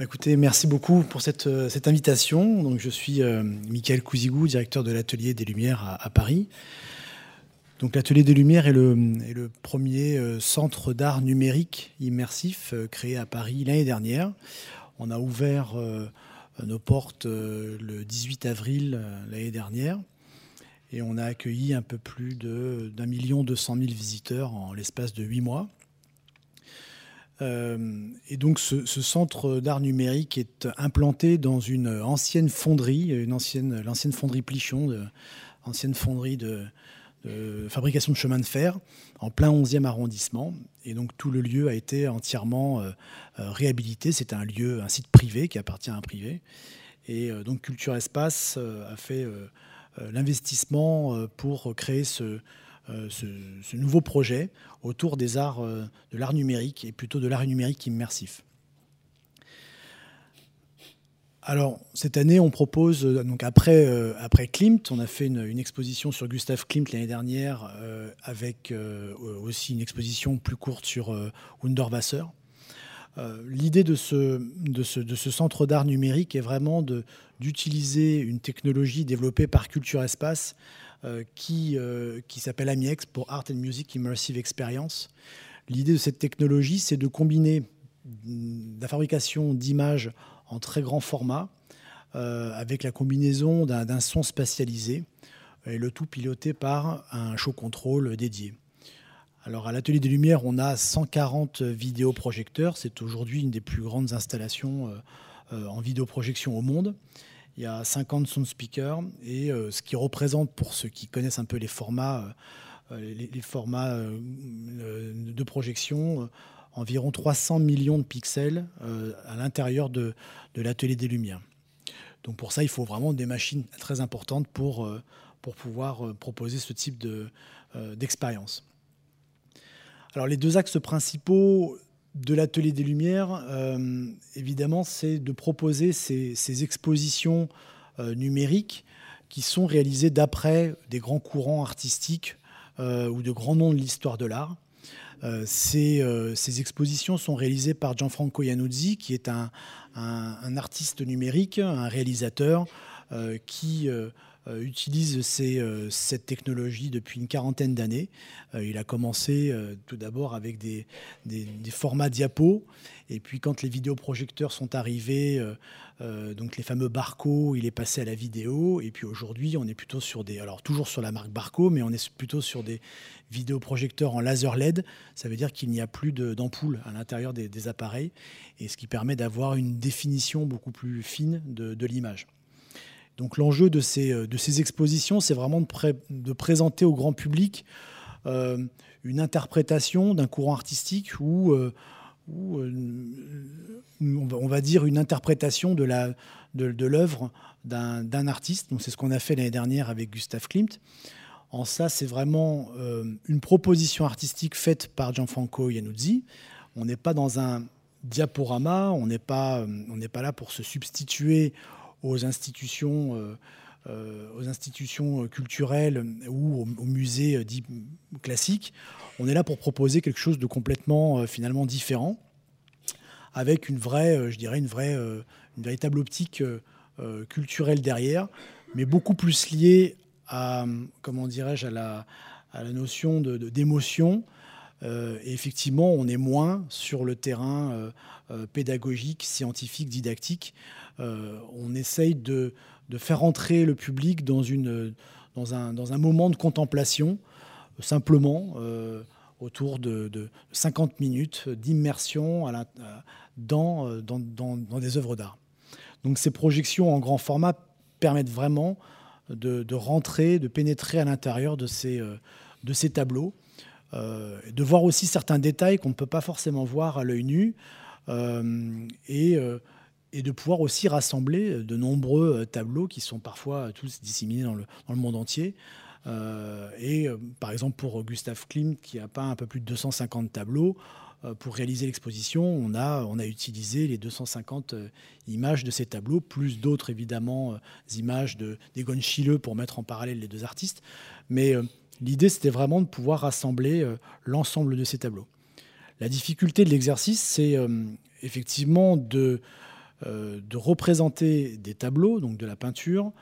Bah, écoutez, merci beaucoup pour cette, cette invitation. Donc, je suis Michael Couzigou, directeur de l'Atelier des Lumières à, Paris. Donc l'Atelier des Lumières est le, est le premier centre d'art numérique immersif créé à Paris l'année dernière. On a ouvert nos portes le 18 avril l'année dernière et on a accueilli un peu plus d'un million deux cent mille visiteurs en l'espace de huit mois. Euh, et donc ce, centre d'art numérique est implanté dans une ancienne fonderie, une ancienne, l'ancienne fonderie Plichon, ancienne fonderie de, fabrication de chemin de fer, en plein 11e arrondissement. Et donc tout le lieu a été entièrement euh, euh, réhabilité. C'est un lieu, un site privé qui appartient à un privé. Et donc Culture Espace a fait l'investissement pour créer euh, ce, ce, nouveau projet autour des arts, de l'art numérique et plutôt de l'art numérique immersif. Alors, cette année, on propose, donc après, après Klimt, on a fait une, exposition sur Gustave Klimt l'année dernière, avec aussi une exposition plus courte sur Wunderwasser. Euh, l'idée de ce, de, ce, centre d'art numérique est vraiment d'utiliser une technologie développée par Culture Espace euh, qui, euh, qui s'appelle AMIEX pour Art and Music Immersive Experience. L'idée de cette technologie, c'est de combiner la fabrication d'images en très grand format avec la combinaison d'un son spatialisé et le tout piloté par un show control dédié. Alors à l'Atelier des Lumières, on a 140 vidéoprojecteurs. C'est aujourd'hui une des plus grandes installations euh, euh, en vidéoprojection au monde. Il y a 50 sound speakers et euh, ce qui représente, pour ceux qui connaissent un peu les formats, les, formats de projection, environ 300 millions de pixels à l'intérieur de, l'Atelier des Lumières. Donc pour ça, il faut vraiment des machines très importantes pour, pour pouvoir proposer ce type d'expérience. Alors les deux axes principaux de l'atelier des Lumières, euh, évidemment, c'est de proposer ces, expositions euh, numériques qui sont réalisées d'après des grands courants artistiques euh, ou de grands noms de l'histoire de l'art. Ces, expositions sont réalisées par Gianfranco Iannuzzi, qui est un artiste numérique, un réalisateur qui euh, utilise euh, cette technologie depuis une quarantaine d'années. Euh, il a commencé tout d'abord avec des, formats diapos, et puis quand les vidéoprojecteurs sont arrivés, donc les fameux Barco, il est passé à la vidéo, et puis aujourd'hui on est plutôt sur des, alors toujours sur la marque Barco, mais on est plutôt sur des vidéoprojecteurs en laser LED. Ça veut dire qu'il n'y a plus d'ampoule à l'intérieur des, appareils, et ce qui permet d'avoir une définition beaucoup plus fine de l'image. Donc l'enjeu de ces, euh, de ces expositions, c'est vraiment de, présenter au grand public euh, une interprétation d'un courant artistique ou, euh, on va dire une interprétation de l'œuvre de, d'un artiste. Donc c'est ce qu'on a fait l'année dernière avec Gustave Klimt. En ça, c'est vraiment une proposition artistique faite par Gianfranco Iannuzzi. On n'est pas dans un diaporama, on n'est pas, on n'est pas là pour se substituer aux institutions, euh, euh, aux institutions culturelles ou aux, musées euh, dits classiques. On est là pour proposer quelque chose de complètement finalement différent, avec une vraie, je dirais, une vraie, une véritable optique culturelle derrière, mais beaucoup plus liée à, comment dirais-je, à la, à la notion d'émotion. De, et effectivement, on est moins sur le terrain pédagogique, scientifique, didactique. Euh, on essaye de, faire entrer le public dans, un, moment de contemplation, simplement euh, autour de, 50 minutes d'immersion dans, des œuvres d'art. Donc ces projections en grand format permettent vraiment de, rentrer, de pénétrer à l'intérieur euh, de ces tableaux, de voir aussi certains détails qu'on ne peut pas forcément voir à l'œil nu. et et de pouvoir aussi rassembler euh, de nombreux euh, tableaux qui sont parfois euh, tous disséminés dans le, dans le monde entier. et par exemple pour Gustave Klimt, qui a peint un peu plus de 250 tableaux, pour réaliser l'exposition, on a, on a utilisé les 250 images de ces tableaux, plus d'autres évidemment images de, d'Egon Schiele pour mettre en parallèle les deux artistes. Mais l'idée, c'était vraiment de pouvoir rassembler l'ensemble de ces tableaux. La difficulté de l'exercice, c'est effectivement de de représenter des tableaux, donc de la peinture,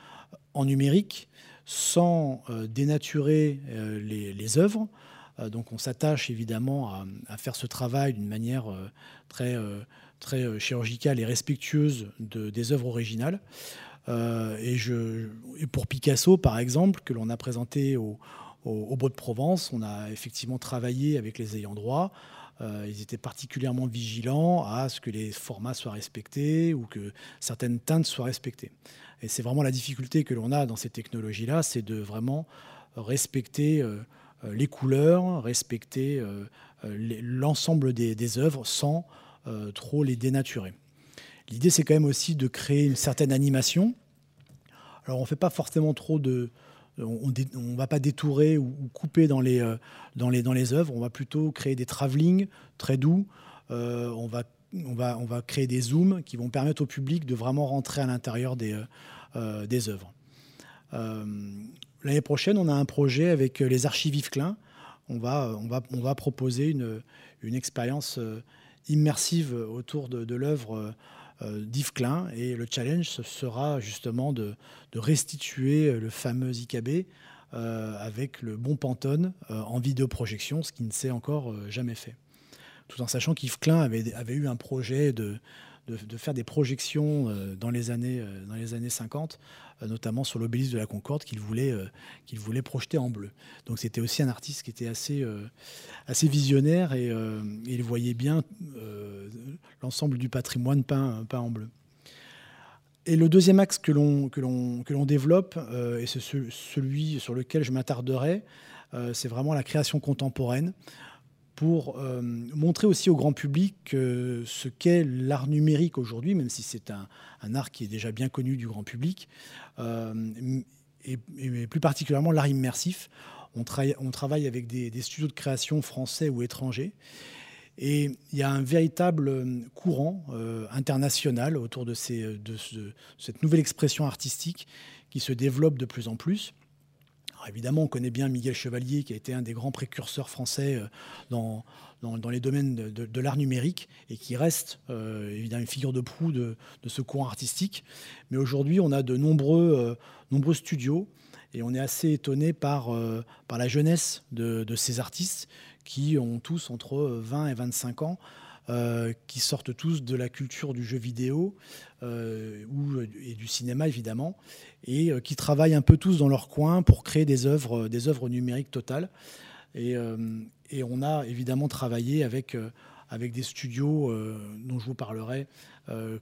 en numérique, sans dénaturer les, œuvres. donc on s'attache évidemment à, faire ce travail d'une manière très, très chirurgicale et respectueuse de, des œuvres originales. et, pour Picasso, par exemple, que l'on a présenté au, au, Beau de Provence, on a effectivement travaillé avec les ayants droit. Euh, ils étaient particulièrement vigilants à ce que les formats soient respectés ou que certaines teintes soient respectées. Et c'est vraiment la difficulté que l'on a dans ces technologies-là, c'est de vraiment respecter euh, euh, les couleurs, respecter l'ensemble des, œuvres sans trop les dénaturer. L'idée, c'est quand même aussi de créer une certaine animation. Alors, on ne fait pas forcément trop de, on ne va pas détourer ou, couper dans les, euh, dans, les, œuvres, on va plutôt créer des travelling très doux, euh, on, va, créer des zooms qui vont permettre au public de vraiment rentrer à l'intérieur des, euh, œuvres. L'année prochaine, on a un projet avec les archives Yves Klein. On va, proposer une, expérience immersive autour de, l'œuvre d'Yves Klein. Et le challenge sera justement de, restituer le fameux IKB euh, avec le bon Pantone euh, en vidéoprojection, ce qui ne s'est encore jamais fait. Tout en sachant qu'Yves Klein avait eu un projet de, de, faire des projections dans les années, dans les années 50 euh, notamment sur l'obélisque de la Concorde, qu'il voulait, euh, voulait projeter en bleu. Donc c'était aussi un artiste qui était assez, euh, assez visionnaire et, il voyait bien l'ensemble du patrimoine peint, peint en bleu. Et le deuxième axe que l'on, que l'on développe, et c'est celui sur lequel je m'attarderai, c'est vraiment la création contemporaine pour euh, montrer aussi au grand public ce qu'est l'art numérique aujourd'hui, même si c'est un, art qui est déjà bien connu du grand public, euh, et, plus particulièrement l'art immersif. On, travaille avec des, studios de création français ou étrangers. Et il y a un véritable courant euh, international autour de, de, cette nouvelle expression artistique qui se développe de plus en plus évidemment, on connaît bien Miguel Chevalier, qui a été un des grands précurseurs français euh, dans, les domaines de, l'art numérique et qui reste euh, une figure de proue de, ce courant artistique. Mais aujourd'hui, on a de nombreux, euh, studios et on est assez étonné par, par la jeunesse de, ces artistes qui ont tous entre 20 et 25 ans. Qui sortent tous de la culture du jeu vidéo ou, et du cinéma évidemment, et euh, qui travaillent un peu tous dans leur coin pour créer des œuvres, euh, des œuvres numériques totales. Et, euh, et on a évidemment travaillé avec, avec des studios dont je vous parlerai,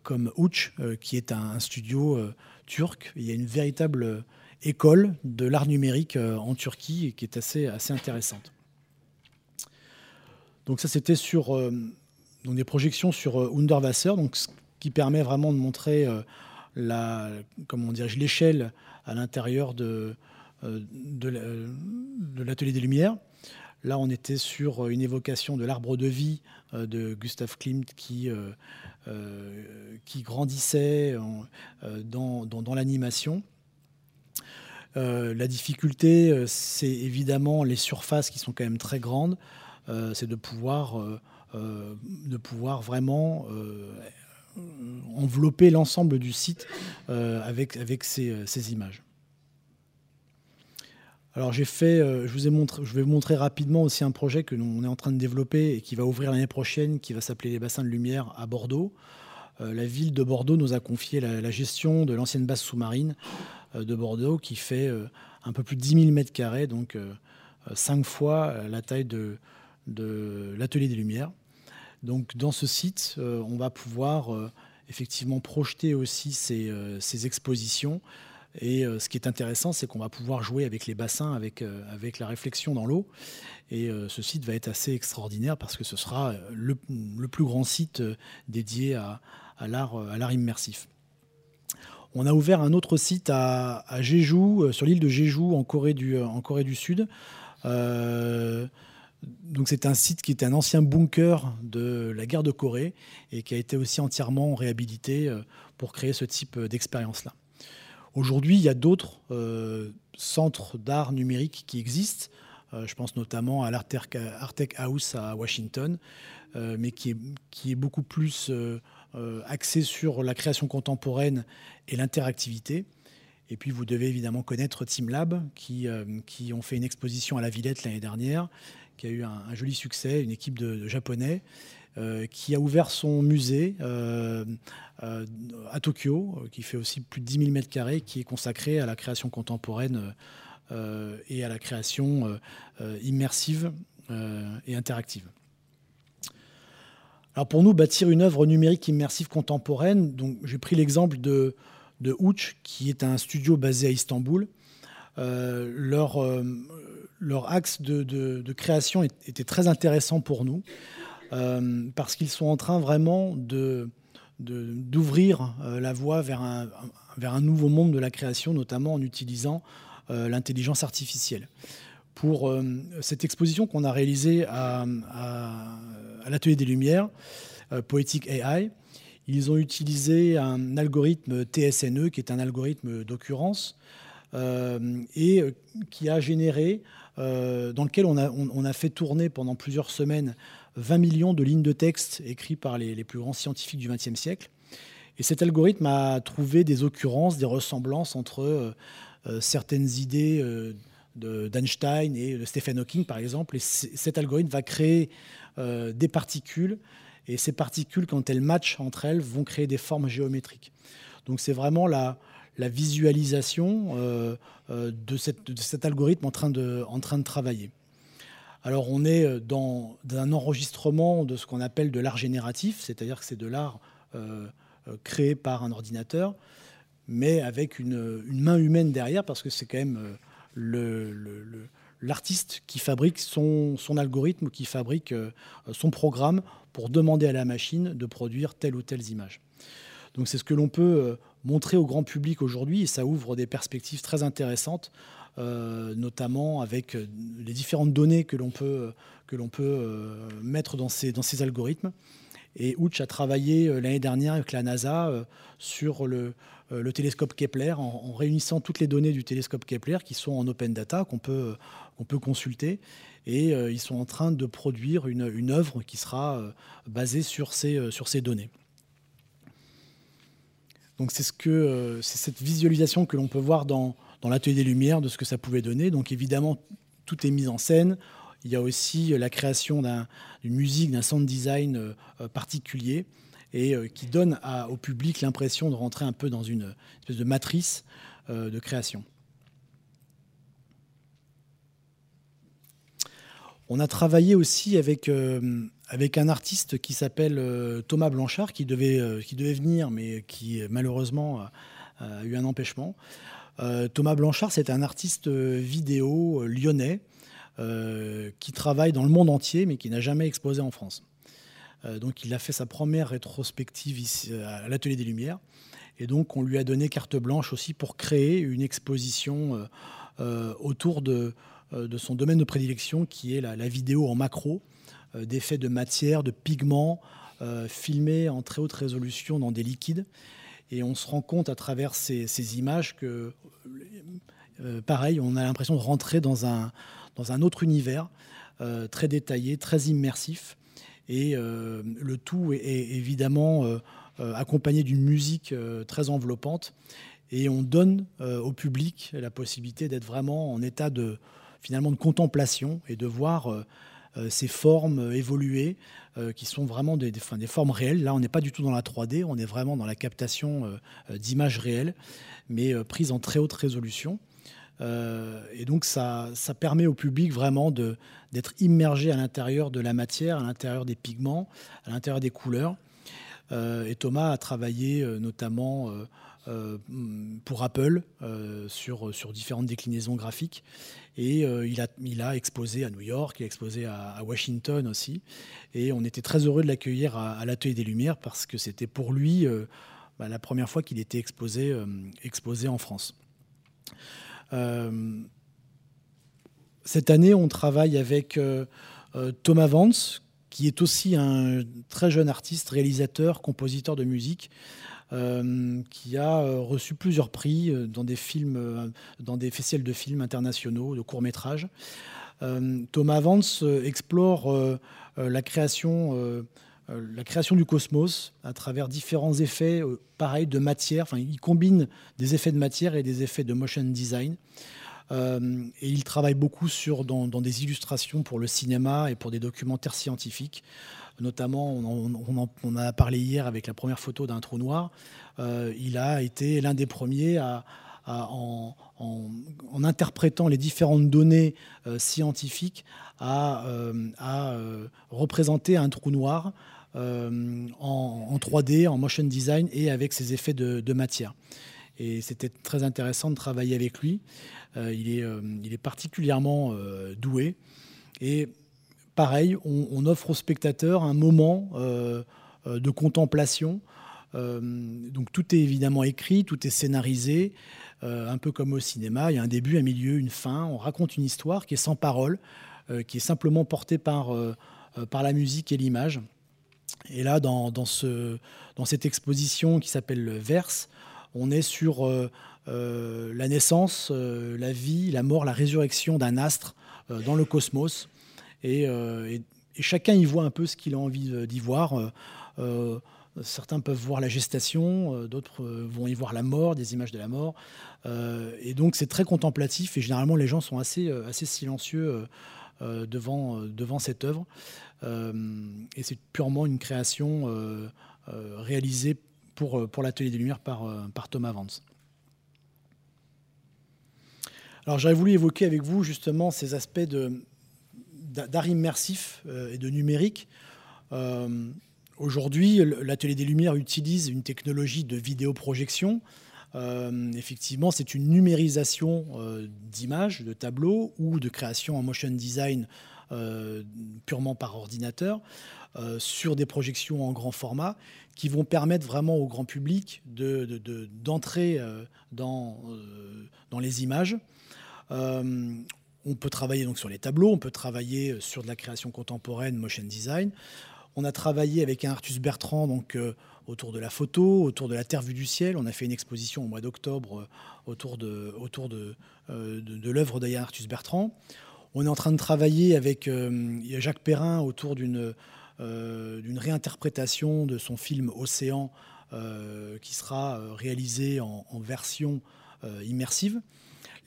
comme Uch, qui est un, studio turc. Il y a une véritable école de l'art numérique en Turquie qui est assez, assez intéressante. Donc ça, c'était sur donc des projections sur Underwasser, donc ce qui permet vraiment de montrer la, comment l'échelle à l'intérieur de, euh, de l'atelier des Lumières. Là, on était sur une évocation de l'arbre de vie euh, de Gustav Klimt qui, euh, qui grandissait dans, dans, l'animation. la difficulté, c'est évidemment les surfaces qui sont quand même très grandes. c'est de pouvoir, de pouvoir vraiment euh, envelopper l'ensemble du site euh, avec, avec euh, ces, images. Alors j'ai fait, je vous ai montré, je vais vous montrer rapidement aussi un projet que l'on est en train de développer et qui va ouvrir l'année prochaine, qui va s'appeler les bassins de lumière à Bordeaux. la ville de Bordeaux nous a confié la, gestion de l'ancienne base sous-marine de Bordeaux, qui fait un peu plus de 10 000 mètres carrés, donc cinq fois la taille de, de l'atelier des Lumières. Donc dans ce site, euh, on va pouvoir euh, effectivement projeter aussi ces, euh, expositions. Et ce qui est intéressant, c'est qu'on va pouvoir jouer avec les bassins, avec, avec la réflexion dans l'eau. Et ce site va être assez extraordinaire parce que ce sera le, plus grand site dédié à, à l'art immersif. On a ouvert un autre site à, à Jeju, sur l'île de Jeju, en Corée du, en Corée du Sud. C'est un site qui était un ancien bunker de la guerre de Corée et qui a été aussi entièrement réhabilité euh, pour créer ce type d'expérience-là. Aujourd'hui, il y a d'autres euh, centres d'art numérique qui existent. Euh, je pense notamment à l'Artec House à Washington, mais qui est, beaucoup plus axé sur la création contemporaine et l'interactivité. Et puis vous devez évidemment connaître TeamLab, qui, qui ont fait une exposition à la Villette l'année dernière, qui a eu un, joli succès, une équipe de, Japonais, qui a ouvert son musée à Tokyo, qui fait aussi plus de 10 000 mètres carrés, qui est consacré à la création contemporaine et à la création immersive et interactive. Alors pour nous, bâtir une œuvre numérique immersive contemporaine, j'ai pris l'exemple de, de qui est un studio basé à Istanbul. Euh, euh, leur axe de, création était très intéressant pour nous, euh, parce qu'ils sont en train vraiment de, d'ouvrir la voie vers un, nouveau monde de la création, notamment en utilisant l'intelligence artificielle. Pour cette exposition qu'on a réalisée à, l'Atelier des Lumières, euh, Poetic AI. Ils ont utilisé un algorithme TSNE, qui est un algorithme d'occurrence, euh, et euh, qui a généré, dans lequel on a, fait tourner pendant plusieurs semaines 20 millions de lignes de texte écrites par les, plus grands scientifiques du XXe siècle. Et cet algorithme a trouvé des occurrences, des ressemblances entre certaines idées d'Einstein et de Stephen Hawking, par exemple. Et cet algorithme va créer euh, des particules. Et ces particules, quand elles matchent entre elles, vont créer des formes géométriques. Donc c'est vraiment la, la visualisation euh, euh, de, cet algorithme en train de, travailler. Alors on est dans, un enregistrement de ce qu'on appelle de l'art génératif, c'est-à-dire que c'est de l'art créé par un ordinateur, mais avec une, main humaine derrière, parce que c'est quand même l'artiste qui fabrique son, algorithme, qui fabrique euh, son programme pour demander à la machine de produire telle ou telle image. Donc c'est ce que l'on peut euh, montrer au grand public aujourd'hui et ça ouvre des perspectives très intéressantes, euh, notamment avec les différentes données que l'on peut, peut mettre dans ces, algorithmes. Et Ouch a travaillé l'année dernière avec la NASA sur le, euh, le télescope Kepler en, réunissant toutes les données du télescope Kepler qui sont en open data, qu'on peut, peut consulter. Et euh, ils sont en train de produire une, une œuvre qui sera euh, basée sur ces données. Donc c'est ce que c'est cette visualisation que l'on peut voir dans, dans l'atelier des Lumières de ce que ça pouvait donner. Donc évidemment, tout est mis en scène. Il y a aussi la création d'une musique, d'un sound design particulier et euh, qui donne au public l'impression de rentrer un peu dans une espèce de matrice euh, de création. On a travaillé aussi avec, euh, avec un artiste qui s'appelle Thomas Blanchard, qui devait, qui devait venir, mais qui malheureusement a, eu un empêchement. Thomas Blanchard, c'est un artiste vidéo lyonnais qui travaille dans le monde entier, mais qui n'a jamais exposé en France. Euh, donc il a fait sa première rétrospective ici, euh, à l'Atelier des Lumières. Et donc on lui a donné carte blanche aussi pour créer une exposition euh, autour de, de, son domaine de prédilection qui est la, vidéo en macro, d'effets de matière, de pigments, filmés en très haute résolution dans des liquides. Et on se rend compte à travers ces, images que, pareil, on a l'impression de rentrer dans un, dans un autre univers très détaillé, très immersif. Et euh, le tout est, évidemment euh, euh, accompagné d'une musique très enveloppante. Et on donne au public la possibilité d'être vraiment en état de, finalement, de contemplation et de voir ces formes évoluer, qui sont vraiment des, formes réelles. Là, on n'est pas du tout dans la 3D, on est vraiment dans la captation d'images réelles, mais prises en très haute résolution. Euh, et donc ça, ça, permet au public vraiment d'être immergé à l'intérieur de la matière, à l'intérieur des pigments, à l'intérieur des couleurs. Euh, et Thomas a travaillé euh, notamment pour Apple sur, sur différentes déclinaisons graphiques. Et il, a, il a exposé à New York, il a exposé à, Washington aussi. Et on était très heureux de l'accueillir à, l'Atelier des Lumières parce que c'était pour lui bah, la première fois qu'il était exposé, exposé en France. Euh, cette année, on travaille avec euh, euh, Thomas Vance, qui est aussi un très jeune artiste, réalisateur, compositeur de musique, qui a reçu plusieurs prix dans des films, dans des festivals de films internationaux, de courts métrages. Thomas Vance explore la création la création du cosmos à travers différents effets, de matière. Enfin, il combine des effets de matière et des effets de motion design. et il travaille beaucoup sur, dans, des illustrations pour le cinéma et pour des documentaires scientifiques. Notamment, on, a parlé hier avec la première photo d'un trou noir. il a été l'un des premiers à, en, interprétant les différentes données euh, scientifiques, à, euh, euh, représenter un trou noir en, 3D, en motion design et avec ses effets de, matière. Et c'était très intéressant de travailler avec lui. il, est, il, est, particulièrement doué. Et pareil, on, offre aux spectateurs un moment de contemplation. donc tout est évidemment écrit, tout est scénarisé. Euh, un peu comme au cinéma. Il y a un début, un milieu, une fin. On raconte une histoire qui est sans parole, euh, qui est simplement portée par, euh, la musique et l'image. Et là, dans, dans cette exposition qui s'appelle Verse, on est sur la naissance, la vie, la mort, la résurrection d'un astre dans le cosmos. Et, et, chacun y voit un peu ce qu'il a envie d'y voir. Certains peuvent voir la gestation, euh, d'autres euh, vont y voir la mort, des images de la mort. Euh, et donc c'est très contemplatif et généralement les gens sont assez, assez silencieux devant, devant cette œuvre. et c'est purement une création réalisée pour, pour l'Atelier des Lumières par, par Thomas Vance. Alors j'aurais voulu évoquer avec vous justement ces aspects d'art immersif et de numérique. Aujourd'hui, l'atelier des Lumières utilise une technologie de vidéoprojection. Euh, effectivement, c'est une numérisation euh, d'images, de tableaux ou de création en motion design euh, purement par ordinateur sur des projections en grand format qui vont permettre vraiment au grand public d'entrer dans les images. On peut travailler donc sur les tableaux, on peut travailler sur de la création contemporaine, motion design. On a travaillé avec un Artus Bertrand donc, euh, autour de la photo, autour de la Terre vue du ciel. On a fait une exposition au mois d'octobre euh, autour de, euh, l'œuvre Artus Bertrand. On est en train de travailler avec Jacques Perrin autour d'une réinterprétation de son film Océan qui sera réalisé en version immersive.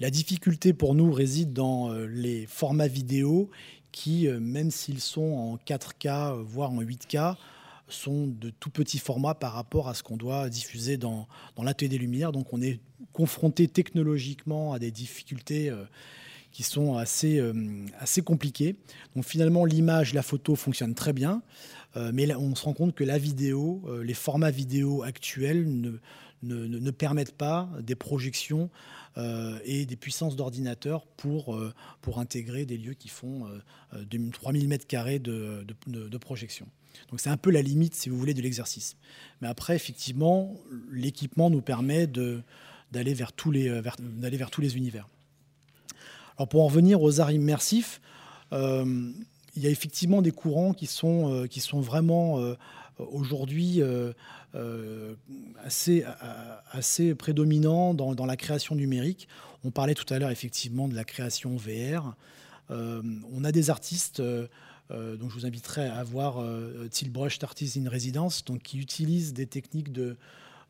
La difficulté pour nous réside dans les formats vidéo qui, euh, même s'ils sont en 4K, euh, voire en 8K, sont de tout petits formats par rapport à ce qu'on doit diffuser dans, dans l'atelier des Lumières. Donc on est confronté technologiquement à des difficultés euh, qui sont assez, assez compliquées. Donc finalement, l'image, la photo fonctionnent très bien, mais on se rend compte que la vidéo, les formats vidéo actuels ne, ne, ne permettent pas des projections euh, et des puissances d'ordinateur pour, euh, pour intégrer des lieux qui font 3000 euh, mètres carrés de, de, projection. Donc c'est un peu la limite, si vous voulez, de l'exercice. Mais après, effectivement, l'équipement nous permet d'aller vers, tous les, univers. Alors pour en revenir aux arts immersifs, il y a effectivement des courants qui sont vraiment aujourd'hui euh, assez, assez prédominant dans, la création numérique. On parlait tout à l'heure effectivement de la création VR. Euh, on a des artistes euh, dont je vous inviterai à voir Tilbrush Artists in Residence, donc, qui utilisent des techniques de, euh,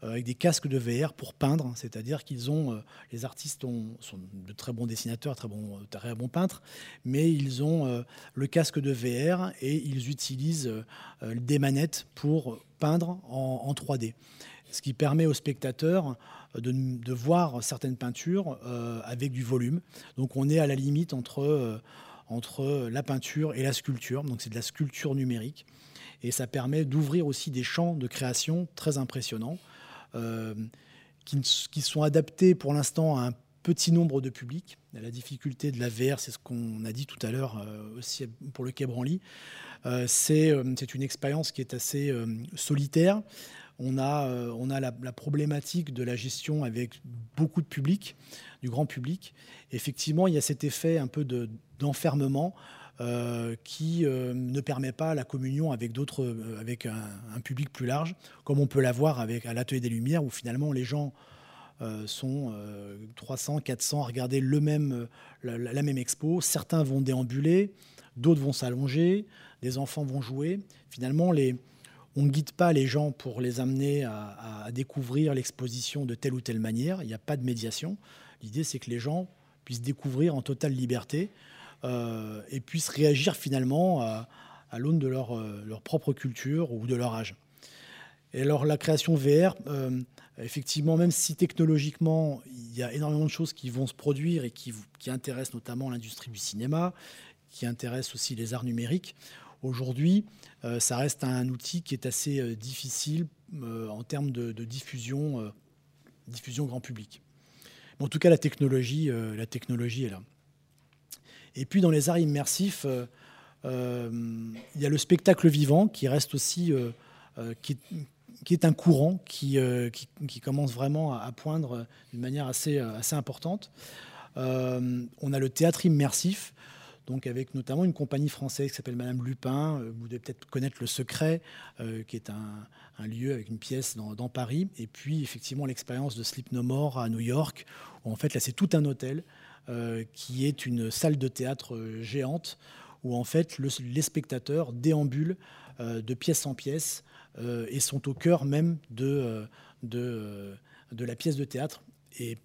avec des casques de VR pour peindre, c'est-à-dire qu'ils ont, euh, les artistes sont de très bons dessinateurs, très bons, très bons peintres, mais ils ont euh, le casque de VR et ils utilisent des manettes pour peindre en, 3D, ce qui permet aux spectateurs de, voir certaines peintures avec du volume. Donc on est à la limite entre, entre la peinture et la sculpture, donc c'est de la sculpture numérique. Et ça permet d'ouvrir aussi des champs de création très impressionnants. Euh, qui, sont adaptés pour l'instant à un petit nombre de publics. La difficulté de la VR, c'est ce qu'on a dit tout à l'heure euh, aussi pour le Quai Branly. Euh, c'est une expérience qui est assez solitaire. On a, on a la, problématique de la gestion avec beaucoup de public, du grand public. Effectivement, il y a cet effet un peu d'enfermement. Euh, qui euh, ne permet pas la communion avec d'autres, euh, avec un, public plus large, comme on peut l'avoir avec à l'atelier des Lumières, où finalement les gens sont 300, 400 à regarder le même, la, même expo. Certains vont déambuler, d'autres vont s'allonger, des enfants vont jouer. Finalement, on ne guide pas les gens pour les amener à, découvrir l'exposition de telle ou telle manière. Il n'y a pas de médiation. L'idée, c'est que les gens puissent découvrir en totale liberté et puissent réagir finalement à, l'aune de leur, euh, leur, propre culture ou de leur âge. Et alors la création VR, euh, effectivement, même si technologiquement, il y a énormément de choses qui vont se produire et qui, intéressent notamment l'industrie du cinéma, qui intéressent aussi les arts numériques, Aujourd'hui, euh, ça reste un outil qui est assez euh, difficile euh, en termes de, diffusion, diffusion grand public. en tout cas, la technologie, la technologie est là. Et puis dans les arts immersifs, il y a le spectacle vivant qui reste aussi, qui, est un courant qui, qui, commence vraiment à, poindre d'une manière assez, assez importante. on a le théâtre immersif donc avec notamment une compagnie française qui s'appelle Madame Lupin. Euh, vous devez peut-être connaître Le Secret, euh, qui est un, lieu avec une pièce dans, Paris. Et puis effectivement l'expérience de Sleep No More à New York, où en fait là c'est tout un hôtel euh, qui est une salle de théâtre géante, où en fait les spectateurs déambulent de pièce en pièce et sont au cœur même de, de, la pièce de théâtre. Et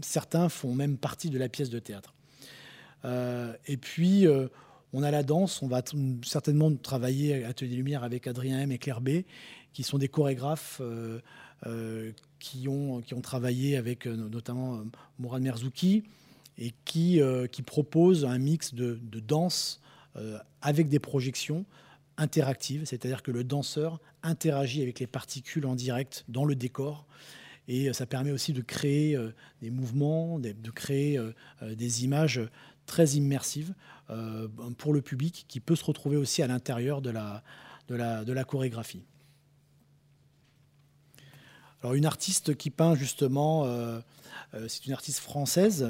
certains font même partie de la pièce de théâtre. Euh, et puis, euh, on a la danse. On va certainement travailler à Atelier Lumière avec Adrien M et Claire B, qui sont des chorégraphes euh, qui, ont, qui ont travaillé avec notamment Mourad Merzouki et qui, qui proposent un mix de, de danse avec des projections interactives, c'est-à-dire que le danseur interagit avec les particules en direct dans le décor. Et ça permet aussi de créer des mouvements, de créer des images très immersive euh, pour le public qui peut se retrouver aussi à l'intérieur de la, de, la, de la chorégraphie. Alors une artiste qui peint justement, euh, euh, c'est une artiste française,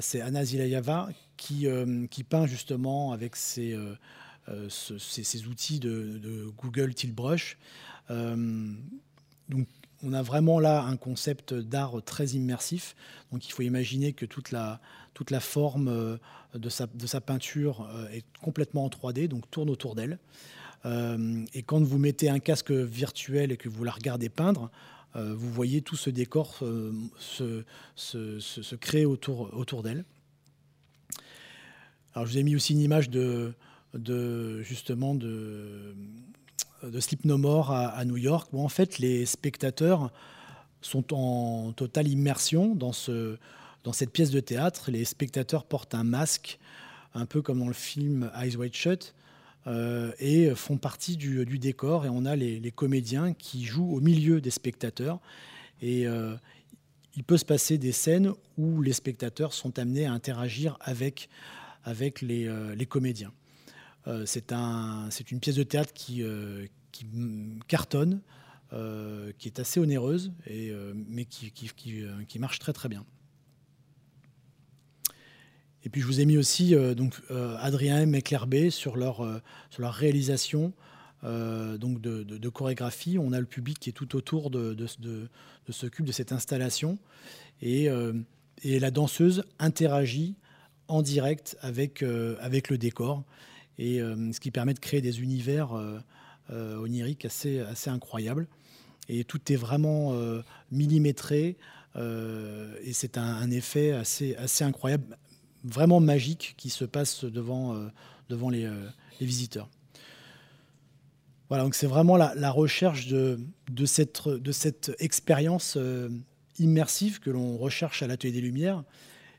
c'est Anna Zilayava, qui, qui, peint justement avec ses, outils de, Google Tiltbrush. donc on a vraiment là un concept d'art très immersif. Donc il faut imaginer que toute la, toute la forme euh, de sa, de sa peinture euh, est complètement en 3D, donc tourne autour d'elle. Euh, et quand vous mettez un casque virtuel et que vous la regardez peindre, vous voyez tout ce décor se, se, créer autour, autour d'elle. Alors je vous ai mis aussi une image de, de justement de, de No More à, New York, où en fait les spectateurs sont en totale immersion dans, ce, dans cette pièce de théâtre. Les spectateurs portent un masque, un peu comme dans le film Eyes Wide Shut, euh, et font partie du, décor. Et on a les, comédiens qui jouent au milieu des spectateurs. Et euh, il peut se passer des scènes où les spectateurs sont amenés à interagir avec, avec les, euh, comédiens. C'est un, une pièce de théâtre qui, cartonne, qui est assez onéreuse, et, mais qui, qui, qui, marche très très bien. Et puis je vous ai mis aussi donc, Adrien M et Claire B sur leur, sur leur réalisation donc de, de, chorégraphie. On a le public qui est tout autour de, de, ce cube, de cette installation. Et, et, la danseuse interagit en direct avec, avec le décor et euh, ce qui permet de créer des univers euh, euh, oniriques assez, assez incroyables. Et tout est vraiment millimétré et c'est un, effet assez, assez incroyable, vraiment magique qui se passe devant, devant les, visiteurs. Voilà, donc c'est vraiment la, recherche de, de, cette, de cette expérience immersive que l'on recherche à l'Atelier des Lumières.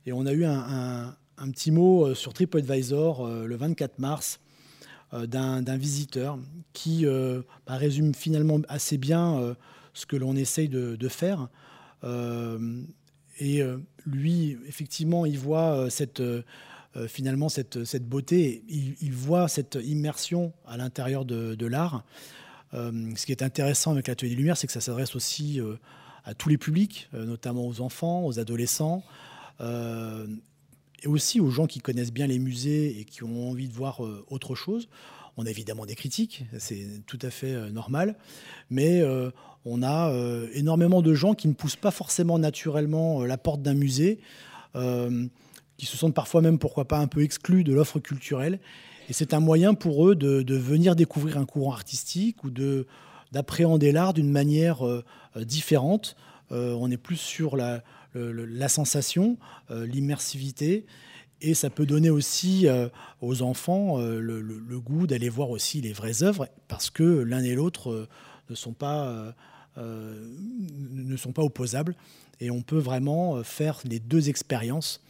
Et on a eu un, un petit mot euh, sur TripAdvisor euh, le 24 mars euh, d'un visiteur qui bah, résume finalement assez bien ce que l'on essaye de, faire. et lui, effectivement, il voit cette, finalement cette, cette beauté, il, voit cette immersion à l'intérieur de, l'art. ce qui est intéressant avec l'Atelier des Lumières, c'est que ça s'adresse aussi à tous les publics, notamment aux enfants, aux adolescents, et aussi aux gens qui connaissent bien les musées et qui ont envie de voir euh, autre chose. On a évidemment des critiques, c'est tout à fait euh, normal, mais euh, on a énormément de gens qui ne poussent pas forcément naturellement la porte d'un musée, qui se sentent parfois même, pourquoi pas, un peu exclus de l'offre culturelle. Et c'est un moyen pour eux de, venir découvrir un courant artistique ou de, d'appréhender l'art d'une manière différente. on est plus sur la, la sensation, l'immersivité. Et ça peut donner aussi aux enfants le, goût d'aller voir aussi les vraies œuvres, parce que l'un et l'autre ne sont pas euh, ne sont pas opposables. Et on peut vraiment euh, faire les deux expériences.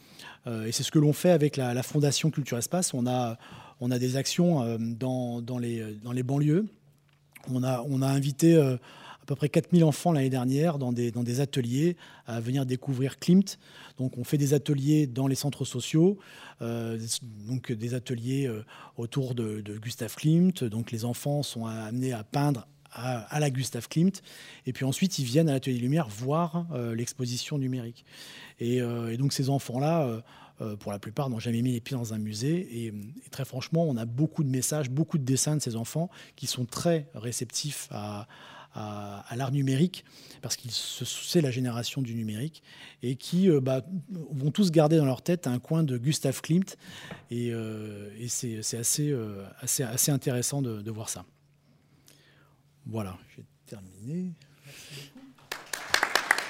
Euh, et c'est ce que l'on fait avec la, Fondation Culture Espace. On a, on a des actions dans, dans, les, dans les banlieues. On a, on a invité à peu près 4000 enfants l'année dernière dans des, dans des ateliers à venir découvrir Klimt. Donc on fait des ateliers dans les centres sociaux, donc des ateliers autour de, Gustave Klimt. Donc les enfants sont amenés à peindre à, la Gustave Klimt. Et puis ensuite, ils viennent à l'Atelier Lumière voir euh, l'exposition numérique. Euh, et, donc ces enfants-là, euh, pour la plupart, n'ont jamais mis les pieds dans un musée. Et, très franchement, on a beaucoup de messages, beaucoup de dessins de ces enfants qui sont très réceptifs à, l'art numérique, parce qu'ils c'est la génération du numérique, et qui bah, vont tous garder dans leur tête un coin de Gustave Klimt. Et, c'est assez, assez, assez intéressant de voir ça. Voilà, j'ai terminé.